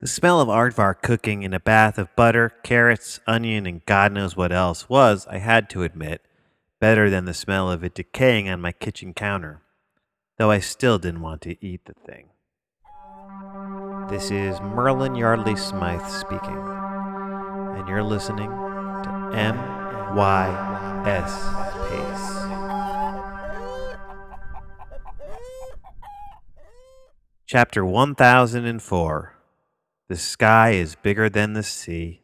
The smell of aardvark cooking in a bath of butter, carrots, onion, and God knows what else was, I had to admit, better than the smell of it decaying on my kitchen counter, though I still didn't want to eat the thing. This is Merlin Yardley Smythe speaking, and you're listening to MYS Pace. Chapter 1004 The Sky is Bigger Than the Sea.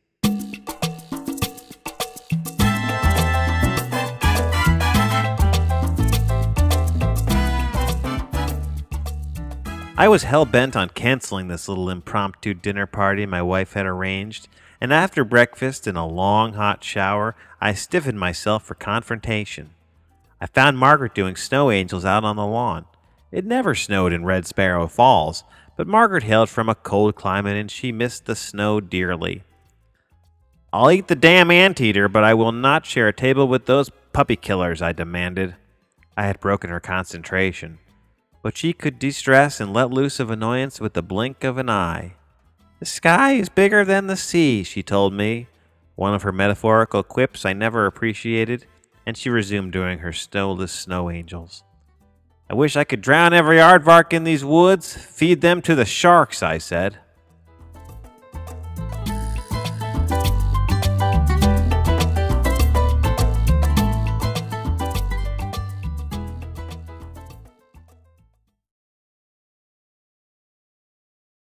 I was hell bent on canceling this little impromptu dinner party my wife had arranged, and after breakfast and a long hot shower, I stiffened myself for confrontation. I found Margaret doing snow angels out on the lawn. It never snowed in Red Sparrow Falls, but Margaret hailed from a cold climate and she missed the snow dearly. I'll eat the damn anteater, but I will not share a table with those puppy killers, I demanded. I had broken her concentration but she could de stress and let loose of annoyance with the blink of an eye. The sky is bigger than the sea, she told me, one of her metaphorical quips I never appreciated, and she resumed doing her snowless snow angels. I wish I could drown every aardvark in these woods, feed them to the sharks, I said.